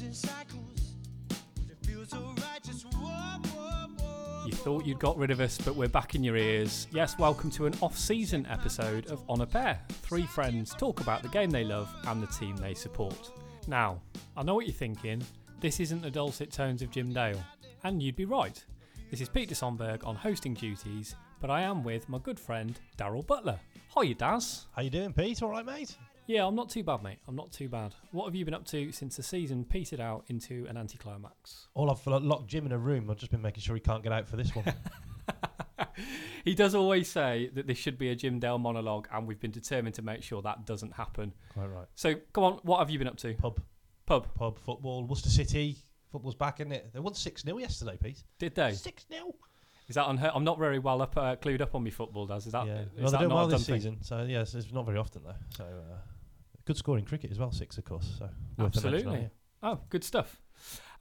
You thought you'd got rid of us, but we're back in your ears. Yes, welcome to an off season episode of On a Pair. Three friends talk about the game they love and the team they support. Now, I know what you're thinking. This isn't the dulcet tones of Jim Dale. And you'd be right. This is Peter Sonberg on hosting duties, but I am with my good friend Daryl Butler. Hiya, Daz. How you doing, Pete? All right, mate? Yeah, I'm not too bad, mate. I'm not too bad. What have you been up to since the season petered out into an anticlimax? All I've locked Jim in a room. I've just been making sure he can't get out for this one. he does always say that this should be a Jim Dale monologue, and we've been determined to make sure that doesn't happen. Quite right. So, come on, what have you been up to? Pub, Pub. pub, football, Worcester City. Football's back, isn't it? They won 6 0 yesterday, Pete. Did they? 6 0. Is that unheard? I'm not very well up, uh, clued up on me football. Does is that? Yeah. is Well, they're doing not well this season. So, yes, it's not very often, though. So, uh, good scoring cricket as well, 6, of course. So, worth Absolutely. Oh, good stuff.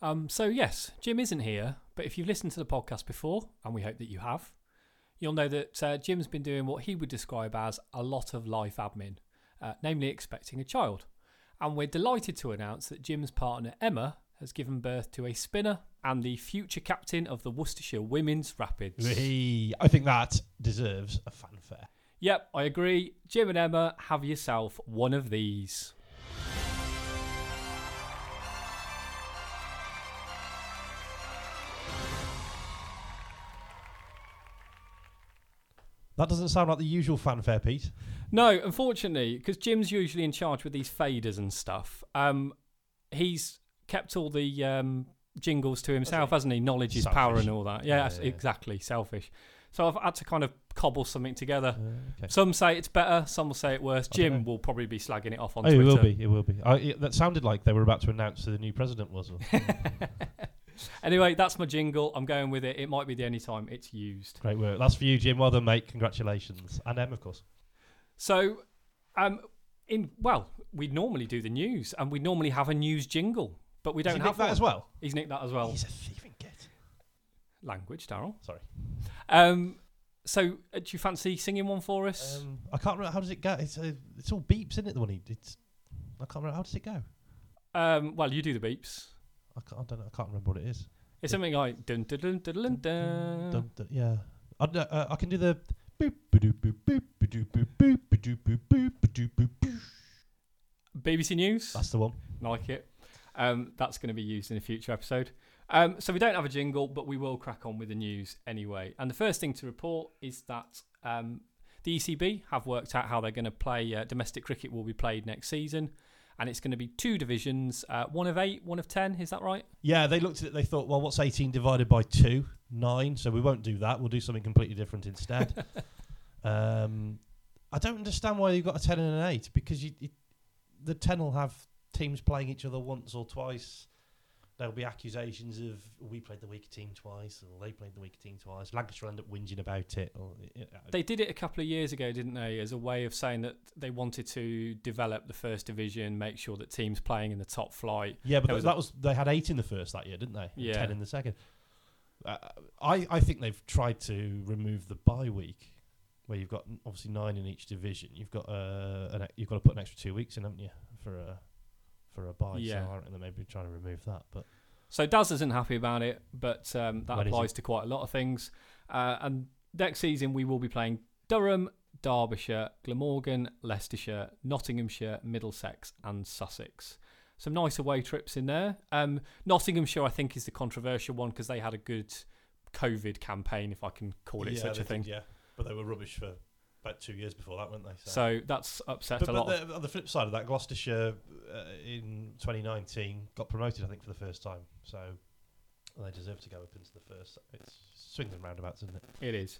Um, so yes, Jim isn't here, but if you've listened to the podcast before, and we hope that you have, you'll know that uh, Jim's been doing what he would describe as a lot of life admin, uh, namely expecting a child. And we're delighted to announce that Jim's partner Emma has given birth to a spinner and the future captain of the Worcestershire Women's Rapids. I think that deserves a fanfare. Yep, I agree. Jim and Emma, have yourself one of these. That doesn't sound like the usual fanfare, Pete. No, unfortunately, because Jim's usually in charge with these faders and stuff. Um, he's kept all the um, jingles to himself, hasn't he? Knowledge is power and all that. Yeah, Yeah, yeah. exactly. Selfish. So I've had to kind of cobble something together. Uh, okay. Some say it's better, some will say it worse. Jim will probably be slagging it off on Oh, it will be. It will be. I, it, that sounded like they were about to announce who the new president was. Anyway, that's my jingle. I'm going with it. It might be the only time it's used. Great work. That's for you, Jim. Well done, mate. Congratulations. And Em, of course. So, um, in well, we normally do the news, and we normally have a news jingle, but we don't have that one. as well. He's nicked that as well. He's a thieving git. Language, Daryl. Sorry. Um, so, uh, do you fancy singing one for us? Um, I can't remember. How does it go? It's, uh, it's all beeps, isn't it? The one he It's, I can't remember. How does it go? Um, well, you do the beeps. I can't, I don't know. I can't remember what it is. It's something like dun dun dun dun dun. dun. Dun, dun, yeah. I, uh, I can do the. BBC News. That's the one. like it. Um, that's going to be used in a future episode. Um, so we don't have a jingle, but we will crack on with the news anyway. And the first thing to report is that um, the ECB have worked out how they're going to play. Uh, domestic cricket will be played next season, and it's going to be two divisions: uh, one of eight, one of ten. Is that right? Yeah, they looked at it. They thought, well, what's 18 divided by 2? 9. So we won't do that. We'll do something completely different instead. um, I don't understand why you've got a 10 and an 8 because you, you, the 10 will have teams playing each other once or twice. There'll be accusations of we played the weaker team twice, or they played the weaker team twice. Lancashire will end up whinging about it. Or, yeah, They did it a couple of years ago, didn't they, as a way of saying that they wanted to develop the first division, make sure that teams playing in the top flight. yeah, but that was was, a- was they had eight in the first that year, didn't they? Yeah. ten in the second. Uh, I I think they've tried to remove the bye week, where you've got obviously nine in each division. You've got uh, an, you've got to put an extra two weeks in, haven't you, for a for a bye? Yeah. So I reckon they may be trying to remove that. But So Daz isn't happy about it, but um, that When applies to quite a lot of things. Uh, and next season we will be playing Durham, Derbyshire, Glamorgan, Leicestershire, Nottinghamshire, Middlesex, and Sussex. Some nice away trips in there. Um, Nottinghamshire, I think, is the controversial one because they had a good COVID campaign, if I can call it Yeah, such a thing. did, yeah, but they were rubbish for about two years before that, weren't they? So that's upset But, a but lot. the, on the flip side of that, Gloucestershire uh, in 2019 got promoted, I think, for the first time. So they deserve to go up into the first. It's swings and roundabouts, isn't it? It is.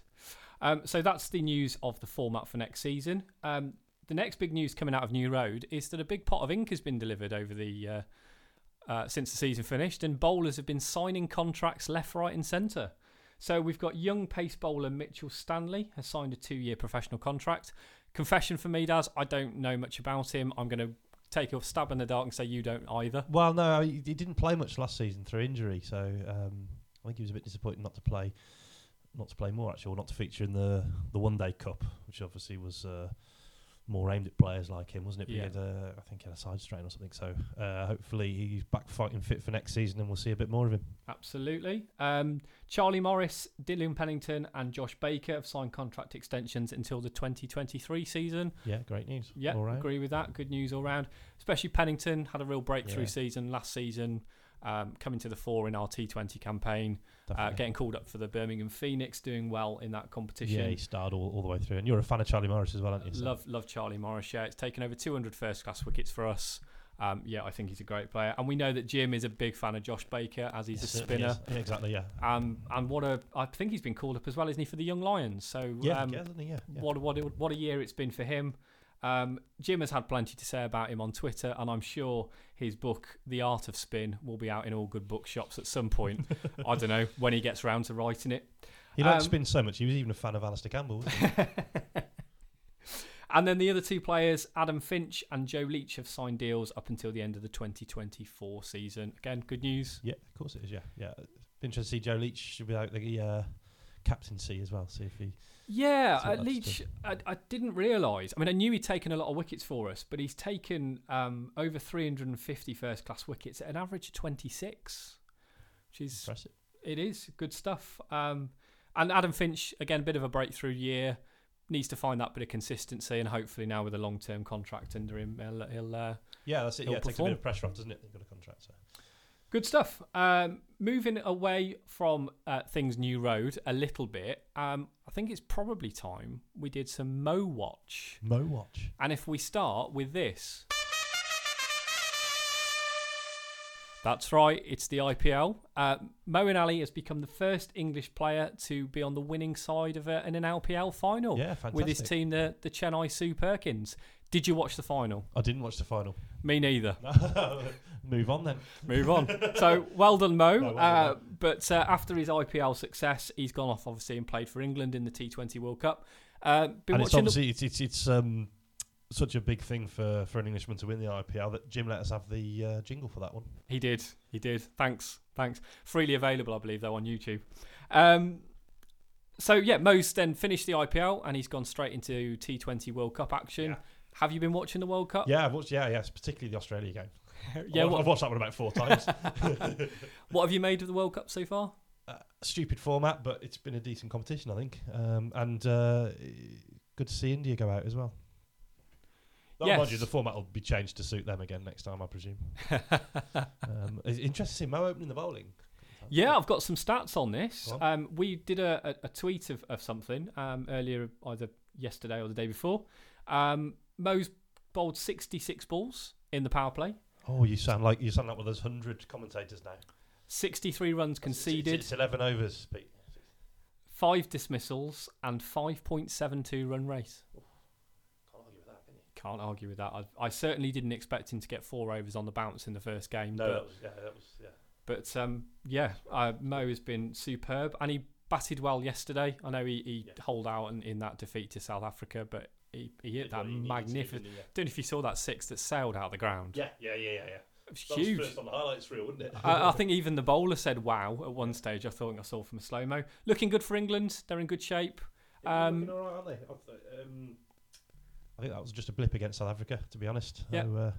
Um, so that's the news of the format for next season. Um, the next big news coming out of New Road is that a big pot of ink has been delivered over the uh, uh, since the season finished, and bowlers have been signing contracts left, right, and centre. So we've got young pace bowler Mitchell Stanley has signed a two-year professional contract. Confession for me, Daz, I don't know much about him. I'm going to take a stab in the dark and say you don't either. Well, no, he, didn't play much last season through injury, so um, I think he was a bit disappointed not to play, not to play more actually, or not to feature in the the One Day Cup, which obviously was uh, more aimed at players like him, wasn't it? But Yeah. He had a, I think he had a side strain or something. So uh, hopefully he's back fighting fit for next season, and we'll see a bit more of him. Absolutely. Um, Charlie Morris, Dylan Pennington, and Josh Baker have signed contract extensions until the 2023 season. Yeah, great news. Yeah, all right. agree with that. Good news all round. Especially Pennington had a real breakthrough Yeah. season last season, um, coming to the fore in our T20 campaign, uh, getting called up for the Birmingham Phoenix, doing well in that competition. Yeah, he starred all, all the way through. And you're a fan of Charlie Morris as well, aren't you? So- Love, love Charlie Morris. Yeah, it's taken over 200 first class wickets for us. Um, yeah, I think he's a great player, and we know that Jim is a big fan of Josh Baker as he's Yes, a spinner. Yeah, exactly. Yeah. Um, and what a, I think he's been called up as well, isn't he, for the Young Lions? So Yeah, um, yeah, yeah, yeah. what what what a year it's been for him. Um, Jim has had plenty to say about him on Twitter, and I'm sure his book, The Art of Spin, will be out in all good bookshops at some point. I don't know when he gets round to writing it. He liked um, spin so much. He was even a fan of Alastair Campbell. Wasn't he? And then the other two players, Adam Finch and Joe Leach, have signed deals up until the end of the 2024 season. Again, good news. yeah, of course it is. Yeah, yeah. Interesting to see Joe Leach without the uh, captaincy as well. See if he. Yeah, uh, Leach, I, I didn't realise. I mean, I knew he'd taken a lot of wickets for us, but he's taken um, over 350 first class wickets at an average of 26, which is Impressive. it is good stuff. Um, and Adam Finch, again, a bit of a breakthrough year. Needs to find that bit of consistency, and hopefully now with a long term contract under him, he'll, he'll uh, Yeah, that's it. He'll Yeah, it takes a bit of pressure off, doesn't it? They've got a contract. So. Good stuff. Um, moving away from uh, things New Road a little bit, um, I think it's probably time we did some Mo Watch. Mo watch. And if we start with this. That's right, it's the IPL. Uh, Moeen Ali has become the first English player to be on the winning side of a, in an IPL final Yeah, fantastic. with his team, the, the Chennai Super Kings. Did you watch the final? I didn't watch the final. Me neither. Move on then. Move on. so well done, Mo. No, well uh, done. but uh, after his IPL success, he's gone off obviously and played for England in the T20 World Cup. Uh, been and it's watching the- obviously it's it's, it's um, such a big thing for, for an Englishman to win the IPL that Jim let us have the uh, jingle for that one. He did. He did. Thanks. Thanks. Freely available, I believe, though, on YouTube. Um, so yeah, Mo's then finished the IPL and he's gone straight into T20 World Cup action. Yeah. Have you been watching the World Cup? Yeah, I've watched. Yeah, yes, particularly the Australia game. yeah. I've, What, I've watched that one about four times. what have you made of the World Cup so far? uh, stupid format, but it's been a decent competition, I think. Um, and uh, good to see India go out as well. Oh, mind Yes. you, the format will be changed to suit them again next time, I presume. um, it's interesting to see Mo opening the bowling. Yeah, I've got some stats on this. On. Um, we did a, a, a tweet of, of something um, earlier, either yesterday or the day before. Um, Mo's bowled 66 balls in the power play, Oh, you sound like you sound like one of those hundred commentators now. 63 runs It's, conceded, it's eleven overs. Pete. five dismissals, and 5.72 run rate. Can't argue with that, can you? Can't argue with that. I, I certainly didn't expect him to get four overs on the bounce in the first game. No, but that was yeah, that was yeah. But um, yeah, uh, Mo has been superb, and he batted well yesterday. I know he, he Yeah. holed out in, in that defeat to South Africa, but he, he hit that what he needed to, magnificent. didn't he? Don't know if you saw that six that sailed out of the ground. Yeah, yeah, yeah, yeah, yeah. It was That huge. was first on the highlights reel, wasn't it? I, I think even the bowler said "wow" at one stage. I thought I saw from a slow mo. Looking good for England. They're in good shape. Yeah, um, looking all right, aren't they? I um, I think that was just a blip against South Africa, to be honest. Yeah. So, uh,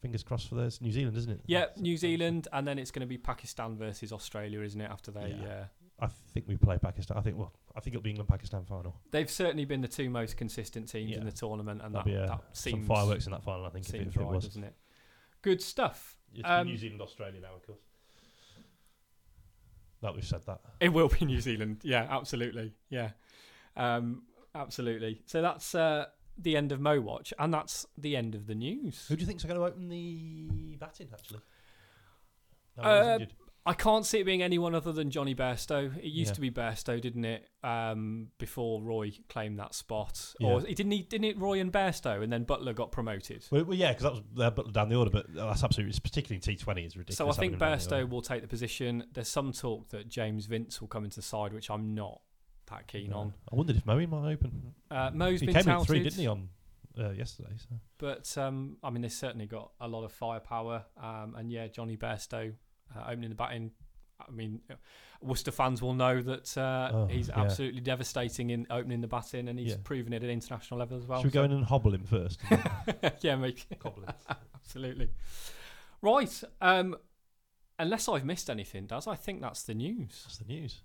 fingers crossed for those. New Zealand, isn't it? Yeah, New Zealand, and then it's going to be Pakistan versus Australia, isn't it? After they, Yeah. uh, I think we play Pakistan. I think well, I think it'll be England Pakistan final. they've certainly been the two most consistent teams in the tournament, and There'll that, be uh, that some seems fireworks in that final. I think if it, if it right, was. doesn't it? Good stuff. It's Um, New Zealand, Australia now, of course. That we've said that. It will be New Zealand. Yeah, absolutely. Yeah, um, absolutely. So that's uh, the end of Mo Watch, and that's the end of the news. Who do you think's going to open the batting? Actually, no, Uh. I can't see it being anyone other than Jonny Bairstow. It used Yeah. to be Bairstow, didn't it? Um, before Roy claimed that spot, Yeah. or he didn't he didn't it Roy and Bairstow, and then Buttler got promoted. Well, well, yeah, because that was uh, but down the order, but that's absolutely, particularly in T Twenty, is ridiculous. So I think having him down the Bairstow will take the position. There's some talk that James Vince will come into the side, which I'm not that keen No. on. I wondered if Moeen might open. Uh, Mo's he been came in three, didn't he, on uh, yesterday? So. But um, I mean, they've certainly got a lot of firepower. Um, and yeah, Jonny Bairstow uh, opening the batting. I mean, Worcester fans will know that uh, Oh, he's yeah. absolutely devastating in opening the batting, and he's Yeah. proven it at international level as well. Should we go in and hobble him first? yeah, mate. Cobble him. Absolutely. Right. Um, unless I've missed anything, Daz, I think that's the news. That's the news.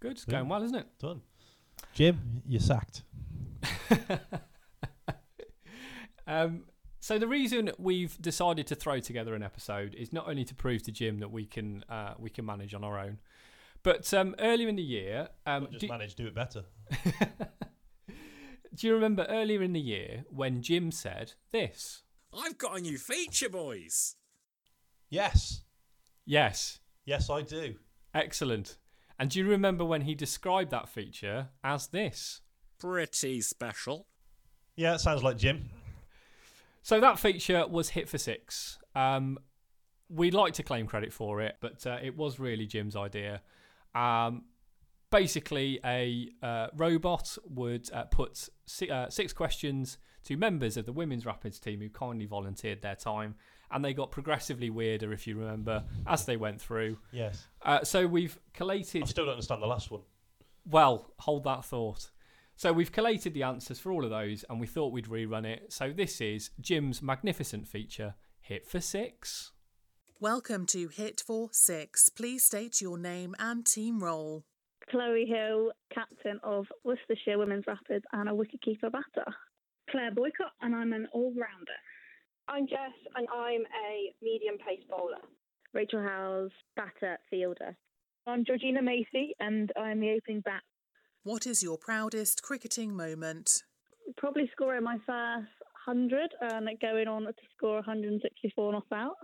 Good. It's going well, isn't it? Done. Jim, you're sacked. Um, so the reason we've decided to throw together an episode is not only to prove to Jim that we can uh, we can manage on our own, but um, earlier in the year, um, just do, managed to do it better. do you remember earlier in the year when Jim said this? I've got a new feature, boys. Yes. Yes, Yes, I do. excellent. And do you remember when he described that feature as this? Pretty special. Yeah, it sounds like Jim. So that feature was hit for six. Um, we'd like to claim credit for it, but uh, it was really Jim's idea. Um, basically, a uh, robot would uh, put si- uh, six questions to members of the women's rapids team who kindly volunteered their time, and they got progressively weirder, if you remember, as they went through. Yes. Uh, so we've collated. I still don't understand the last one. Well, hold that thought. So we've collated the answers for all of those, and we thought we'd rerun it. So this is Jim's magnificent feature, Hit for Six. Welcome to Hit for Six. Please state your name and team role. Chloe Hill, captain of Worcestershire Women's Rapids and a wicketkeeper batter. Claire Boycott, and I'm an all rounder. I'm Jess, and I'm a medium pace bowler. Rachel Howes, batter, fielder. I'm Georgina Macy, and I'm the opening bat. What is your proudest cricketing moment? Probably scoring my first 100 and going on to score 164 not out.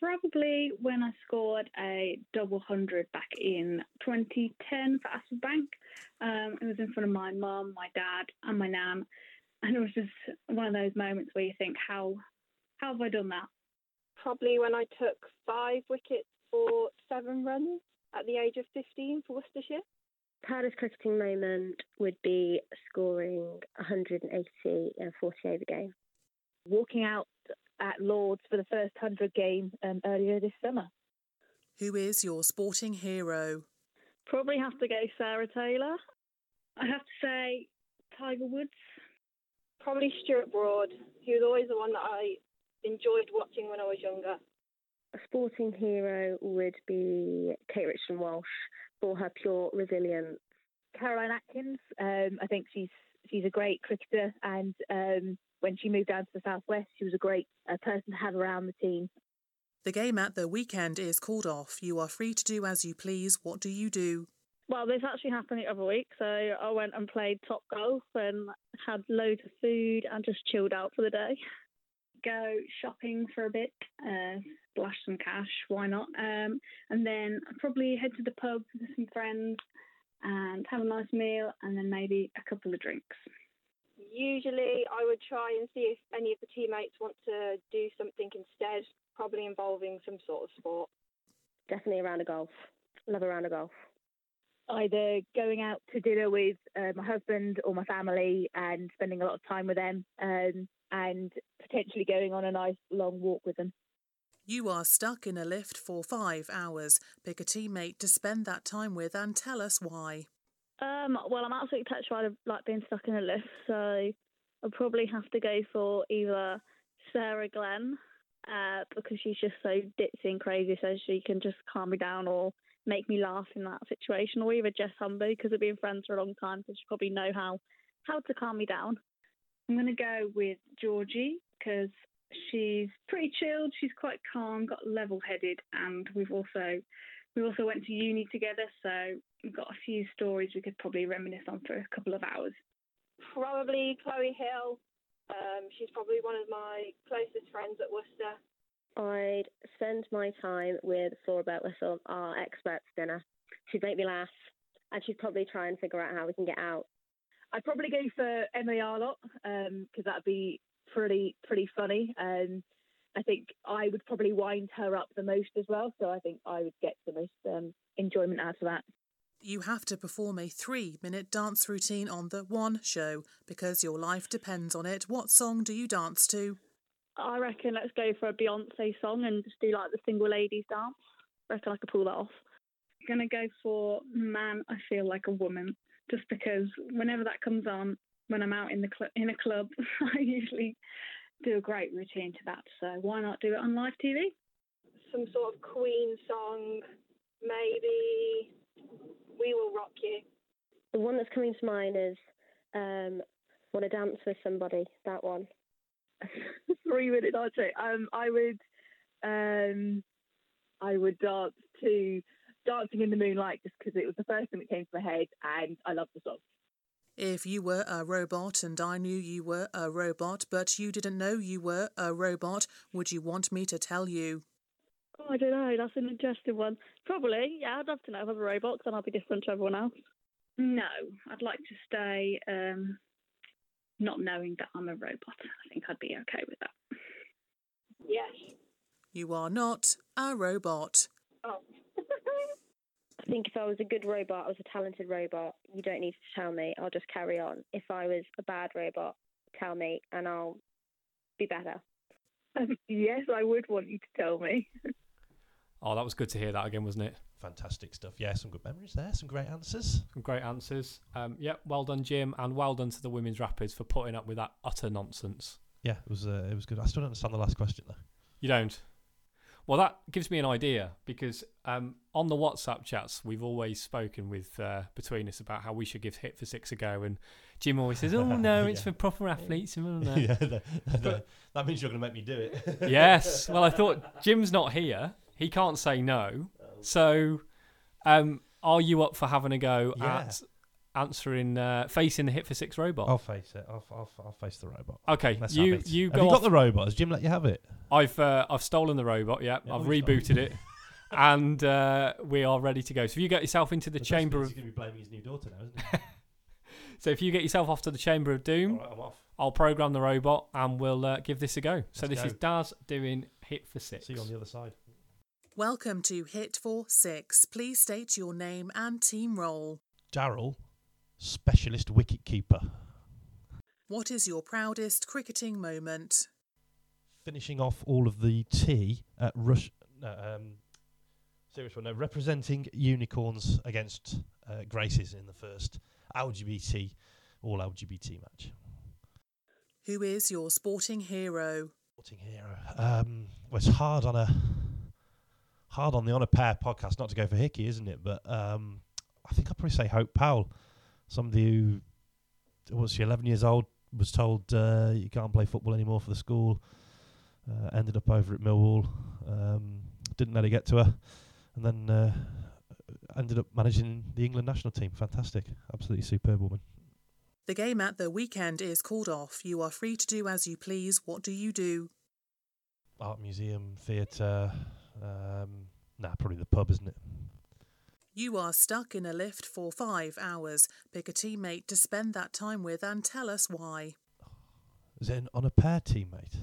Probably when I scored a double 100 back in 2010 for Ashford Bank. Um, it was in front of my mum, my dad, and my nan. And it was just one of those moments where you think, how, how have I done that? Probably when I took five wickets for seven runs at the age of 15 for Worcestershire. Proudest cricketing moment would be scoring 180 in a 40 over game. Walking out at Lords for the first 100 game um, earlier this summer. Who is your sporting hero? Probably have to go Sarah Taylor. I have to say Tiger Woods. Probably Stuart Broad. He was always the one that I enjoyed watching when I was younger. A sporting hero would be Kate Richardson Walsh for her pure resilience. Caroline Atkins. Um, I think she's she's a great cricketer, and um, when she moved down to the southwest, she was a great uh, person to have around the team. The game at the weekend is called off. You are free to do as you please. What do you do? Well, this actually happened the other week, so I went and played top golf and had loads of food and just chilled out for the day. Go shopping for a bit, uh, splash some cash, why not? Um, and then I'd probably head to the pub with some friends and have a nice meal, and then maybe a couple of drinks. Usually, I would try and see if any of the teammates want to do something instead, probably involving some sort of sport. Definitely a round of golf. Love a round of golf. either going out to dinner with uh, my husband or my family and spending a lot of time with them, um, and potentially going on a nice long walk with them. You are stuck in a lift for five hours. Pick a teammate to spend that time with and tell us why. Um, well, I'm absolutely petrified of like being stuck in a lift, so I'll probably have to go for either Sarah Glenn, uh, because she's just so ditzy and crazy, so she can just calm me down or make me laugh in that situation, or either Jess Humby, because we've been friends for a long time, so she probably know how how to calm me down. I'm to go with Georgie because she's pretty chilled. She's quite calm, got level-headed, and we've also we also went to uni together, so we've got a few stories we could probably reminisce on for a couple of hours. Probably Chloe Hill. Um, she's probably one of my closest friends at Worcester. I'd spend my time with Flora Birtwhistle, our experts dinner. She'd make me laugh, and she'd probably try and figure out how we can get out. I'd probably go for Emily Arlott because that'd be pretty pretty funny. Um, I think I would probably wind her up the most as well, so I think I would get the most um, enjoyment out of that. You have to perform a three minute dance routine on the one show because your life depends on it. What song do you dance to? I reckon let's go for a Beyonce song and just do like the single ladies dance. I reckon I could pull that off. I'm Gonna go for man. I feel like a woman, just because whenever that comes on, when I'm out in the cl- in a club, I usually do a great routine to that. So why not do it on live TV? Some sort of Queen song, maybe We Will Rock You. The one that's coming to mind is um, "Want to Dance with Somebody." That one. three minute answer. Um, I would, um, I would dance to "Dancing in the Moonlight" just because it was the first thing that came to my head, and I love the song. If you were a robot and I knew you were a robot, but you didn't know you were a robot, would you want me to tell you? Oh, I don't know. That's an interesting one. Probably, yeah. I'd love to know if I was a robot, 'cause then I'll be different to everyone else. No, I'd like to stay um, not knowing that I'm a robot. I think I'd be okay with that. Yes. You are not a robot. Oh. I think if I was a good robot, I was a talented robot. You don't need to tell me. I'll just carry on. If I was a bad robot, tell me, and I'll be better. Um, yes, I would want you to tell me. Oh, that was good to hear that again, wasn't it? Fantastic stuff. Yeah, some good memories there. Some great answers. Some great answers. Um, yep, well done, Jim, and well done to the women's rapids for putting up with that utter nonsense. Yeah, it was. Uh, it was good. I still don't understand the last question though. You don't? Well, that gives me an idea because um, on the WhatsApp chats, we've always spoken with uh, between us about how we should give Hit for Six a go, and Jim always says, "Oh no, it's Yeah. for proper athletes." and all yeah, that." the- the- that means you're going to make me do it. yes. Well, I thought Jim's not here; he can't say no. So, um, are you up for having a go Yeah. at answering, uh, facing the Hit for Six robot? I'll face it. I'll, I'll, I'll face the robot. Okay, Let's you have it. you Have go you off. got the robot? Has Jim let you have it? I've uh, I've stolen the robot. Yeah, Yeah, I've we've stolen rebooted it, and uh, we are ready to go. So if you get yourself into the The best chamber bit of He's going to be blaming his new daughter now, isn't he? so if you get yourself off to the chamber of doom, All right, I'm off. I'll program the robot and we'll uh, give this a go. So Let's this go. is Daz doing hit for six. See you on the other side. Welcome to Hit for Six. Please state your name and team role. Daryl, specialist wicket keeper. What is your proudest cricketing moment? Finishing off all of the tea at Rush. No, um, serious one. No, representing unicorns against uh, Graces in the first LGBT all LGBT match. Who is your sporting hero? Sporting hero. Um, well, it's hard on a hard on the on a pair podcast not to go for Hickey, isn't it? But um, I think I'd probably say Hope Powell, somebody who was she 11 years old, was told uh, you can't play football anymore for the school. Uh, ended up over at Millwall. Um, didn't let it get to her, and then uh, ended up managing the England national team. Fantastic, absolutely superb woman. The game at the weekend is called off. You are free to do as you please. What do you do? Art museum, theatre. Um, nah, probably the pub, isn't it? You are stuck in a lift for five hours. Pick a teammate to spend that time with and tell us why. Is it on a pair teammate?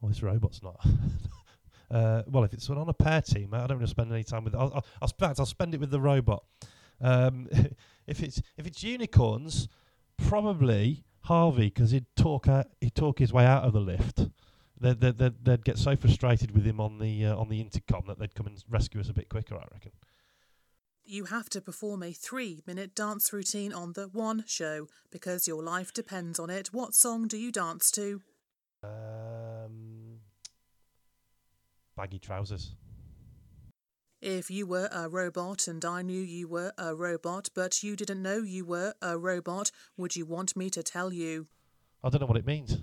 Well, this robot's not. uh, well, if it's on a pair teammate, I don't want to spend any time with. I'll, I'll, I'll, spend, I'll spend it with the robot. Um, if it's if it's unicorns, probably Harvey because he'd talk out, he'd talk his way out of the lift. They'd, they'd, they'd, they'd get so frustrated with him on the uh, on the intercom that they'd come and rescue us a bit quicker. I reckon. You have to perform a three minute dance routine on the One Show because your life depends on it. What song do you dance to? Um, baggy trousers. If you were a robot and I knew you were a robot, but you didn't know you were a robot, would you want me to tell you? I don't know what it means.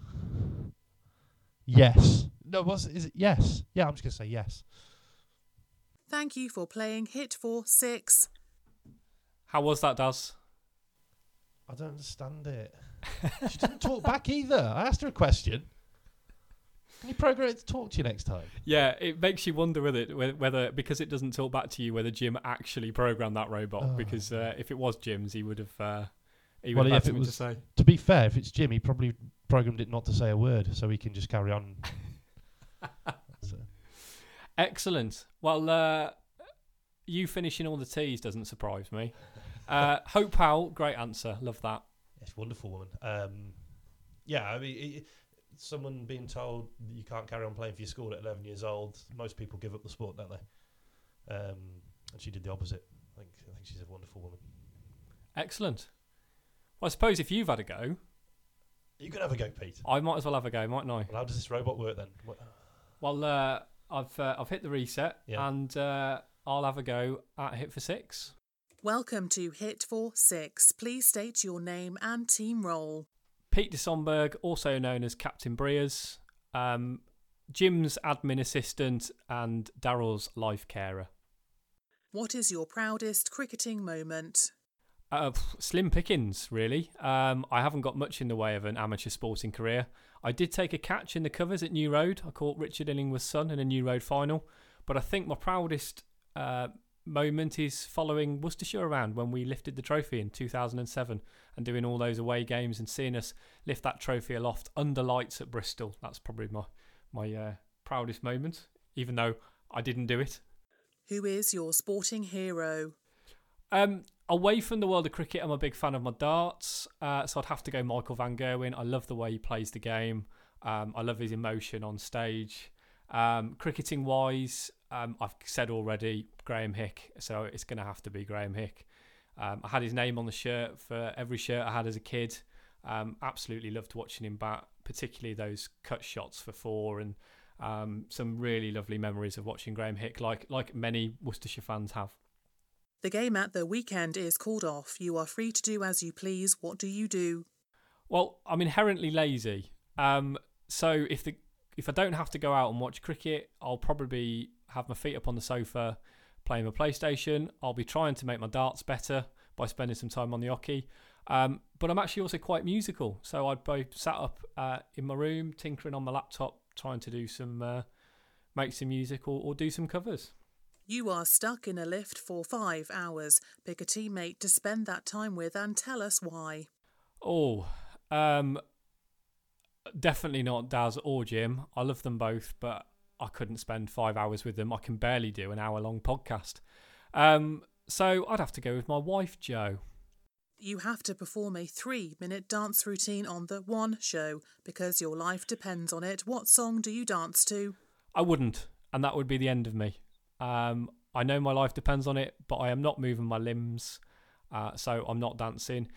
Yes. No, was is it yes? Yeah, I'm just gonna say yes. Thank you for playing Hit for Six. How was that, Daz? I don't understand it. she didn't talk back either. I asked her a question. Can you program it to talk to you next time? Yeah, it makes you wonder with it whether because it doesn't talk back to you whether Jim actually programmed that robot. Oh. Because uh, if it was Jim's, he would have uh, he Well, would have if had it something was- to say. To be fair, if it's Jim, he probably programmed it not to say a word, so he can just carry on. So, Excellent. Well, uh, you finishing all the teas doesn't surprise me. Uh, Hope Powell, great answer. Love that. Yes, wonderful woman. Um, yeah, I mean, it, someone being told you can't carry on playing for your school at 11 years old, most people give up the sport, don't they? Um, and she did the opposite. I think, I think she's a wonderful woman. Excellent. Well, I suppose if you've had a go, You could have a go, Pete. I might as well have a go, mightn't I? Well, how does this robot work then? What, Well, uh, I've uh, I've hit the reset, Yeah. and uh, I'll have a go at hit for six. Welcome to Hit for Six. Please state your name and team role. Pete de Somberg, also known as Captain Breers, um, Jim's admin assistant, and Daryl's life carer. What is your proudest cricketing moment? Uh, slim pickings, really. Um, I haven't got much in the way of an amateur sporting career. I did take a catch in the covers at New Road. I caught Richard Illingworth's son in a New Road final. But I think my proudest uh, moment is following Worcestershire around when we lifted the trophy in 2007 and doing all those away games and seeing us lift that trophy aloft under lights at Bristol. That's probably my my uh, proudest moment, even though I didn't do it. Who is your sporting hero? Um, away from the world of cricket, I'm a big fan of my darts, uh, so I'd have to go Michael Van Gerwen. I love the way he plays the game. Um, I love his emotion on stage. Um, cricketing wise, um, I've said already Graeme Hick, so it's going to have to be Graeme Hick. Um, I had his name on the shirt for every shirt I had as a kid. Um, absolutely loved watching him bat, particularly those cut shots for four, and um, some really lovely memories of watching Graeme Hick, like like many Worcestershire fans have. The game at the weekend is called off. You are free to do as you please. What do you do? Well, I'm inherently lazy. Um, so if the if I don't have to go out and watch cricket, I'll probably have my feet up on the sofa playing my PlayStation. I'll be trying to make my darts better by spending some time on the oche. Um, but I'm actually also quite musical, so I'd both sat up uh, in my room tinkering on my laptop, trying to do some uh, make some music or, or do some covers. You are stuck in a lift for five hours. Pick a teammate to spend that time with and tell us why. Oh, um, definitely not Daz or Jim. I love them both, but I couldn't spend five hours with them. I can barely do an hour long podcast. Um, so I'd have to go with my wife, Joe. You have to perform a three minute dance routine on the one show because your life depends on it. What song do you dance to? I wouldn't, and that would be the end of me. Um, I know my life depends on it, but I am not moving my limbs, uh, so I'm not dancing.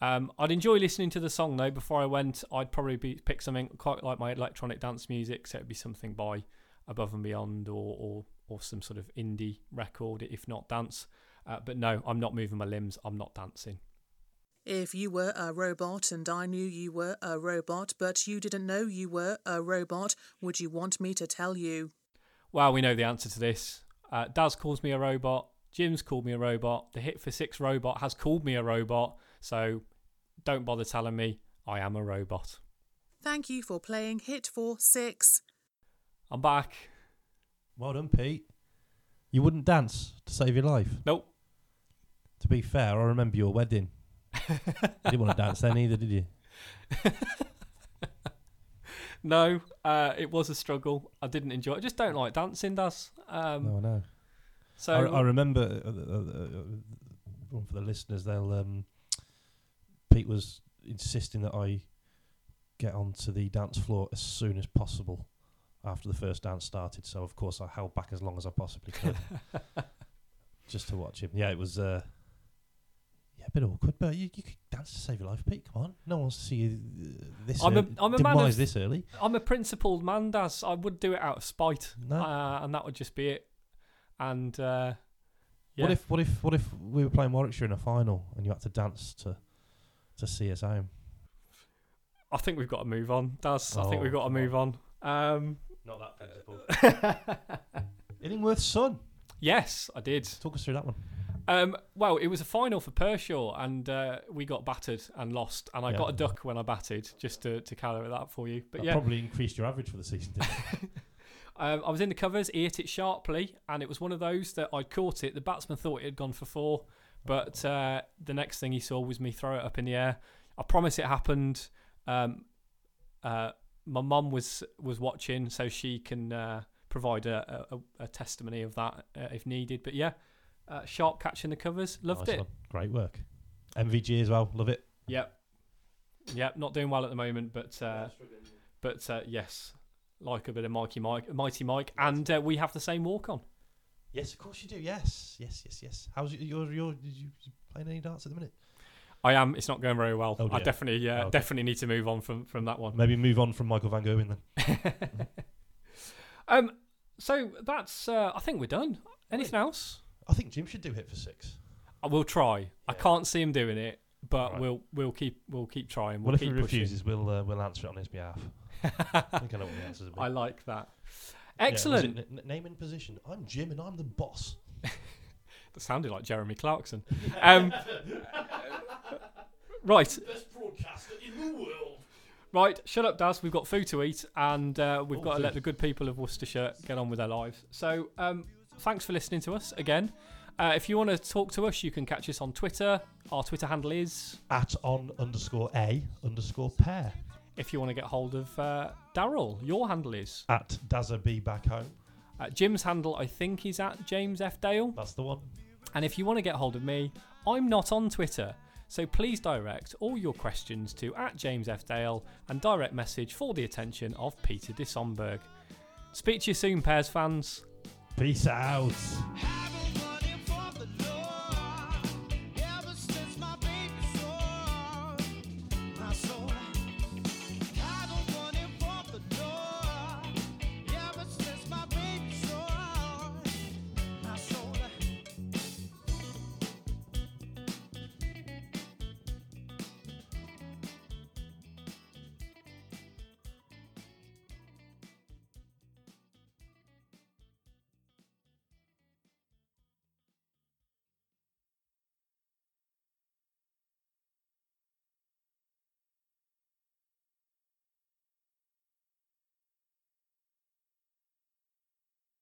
Um, I'd enjoy listening to the song though. Before I went, I'd probably be, pick something quite like my electronic dance music, so it'd be something by Above and Beyond or or, or some sort of indie record, if not dance. Uh, but no, I'm not moving my limbs. I'm not dancing. If you were a robot and I knew you were a robot, but you didn't know you were a robot, would you want me to tell you? Well, we know the answer to this. Uh, Daz calls me a robot. Jim's called me a robot. The Hit for Six robot has called me a robot. So don't bother telling me I am a robot. Thank you for playing Hit for Six. I'm back. Well done, Pete. You wouldn't dance to save your life. Nope. To be fair, I remember your wedding. you didn't want to dance then either, did you? No, uh, it was a struggle. I didn't enjoy it. I just don't like dancing, does? Um, no, I know. So I, I remember uh, uh, uh, uh, one for the listeners. They'll um, Pete was insisting that I get onto the dance floor as soon as possible after the first dance started. So of course I held back as long as I possibly could, just to watch him. Yeah, it was. Uh, a bit awkward, but you, you could dance to save your life, Pete. Come on, no one wants to see you this. I'm a, early, I'm a man of, this early. I'm a principled man, Daz. I would do it out of spite, No. uh, and that would just be it. And uh, yeah. What if what if what if we were playing Warwickshire in a final and you had to dance to to see us home? I think we've got to move on, Daz. I think Oh, we've got to move on. Um, Not that principled. Illingworth's son. yes, I did. Talk us through that one. Um, well, it was a final for Pershore, and uh, we got battered and lost. And I Yeah. got a duck when I batted, just to to calibrate that for you. But That yeah, probably increased your average for the season. Didn't it? Um, I was in the covers, he hit it sharply, and it was one of those that I'd caught it. The batsman thought it had gone for four, but uh, the next thing he saw was me throw it up in the air. I promise it happened. Um, uh, my mum was was watching, so she can uh, provide a, a, a testimony of that uh, if needed. But yeah, uh, sharp catch in the covers, loved Nice it. one. Great work. MVG as well. Love it. Yep. Yep, not doing well at the moment, but uh, But uh, yes, like a bit of Mikey Mike, Mighty Mike, and uh, we have the same walk on. Yes, of course you do. Yes, yes, yes, yes. How's your your, your did you, you playing any darts at the minute? I am. It's not going very well. Oh, I dear. definitely, uh, Okay. definitely need to move on from from that one. Maybe move on from Michael Van Gogh then. um. So that's. Uh, I think we're done. Anything else? I think Jim should do hit for six. I will try. I can't see him doing it, but Right. we'll we'll keep we'll keep trying. Well, We'll if he keep pushing. refuses, we'll uh, we'll answer it on his behalf. I think I know what the answers will be. I like that. Yeah, was it Excellent. n- name and position. I'm Jim, and I'm the boss. That sounded like Jeremy Clarkson. Um, right. Best broadcaster in the world. Right, shut up, Daz. We've got food to eat, and uh, we've Oh, got to let food. the good people of Worcestershire get on with their lives. So, um, thanks for listening to us again. Uh, if you want to talk to us, you can catch us on Twitter. Our Twitter handle is. At on underscore a underscore pair. If you want to get hold of uh, Daryl, your handle is. At Dazza B back home. Uh, Jim's handle, I think, is at James F. Dale. That's the one. And if you want to get hold of me, I'm not on Twitter. So please direct all your questions to at James F. Dale and direct message for the attention of Peter Disomberg. Speak to you soon, Pairs fans. Peace out.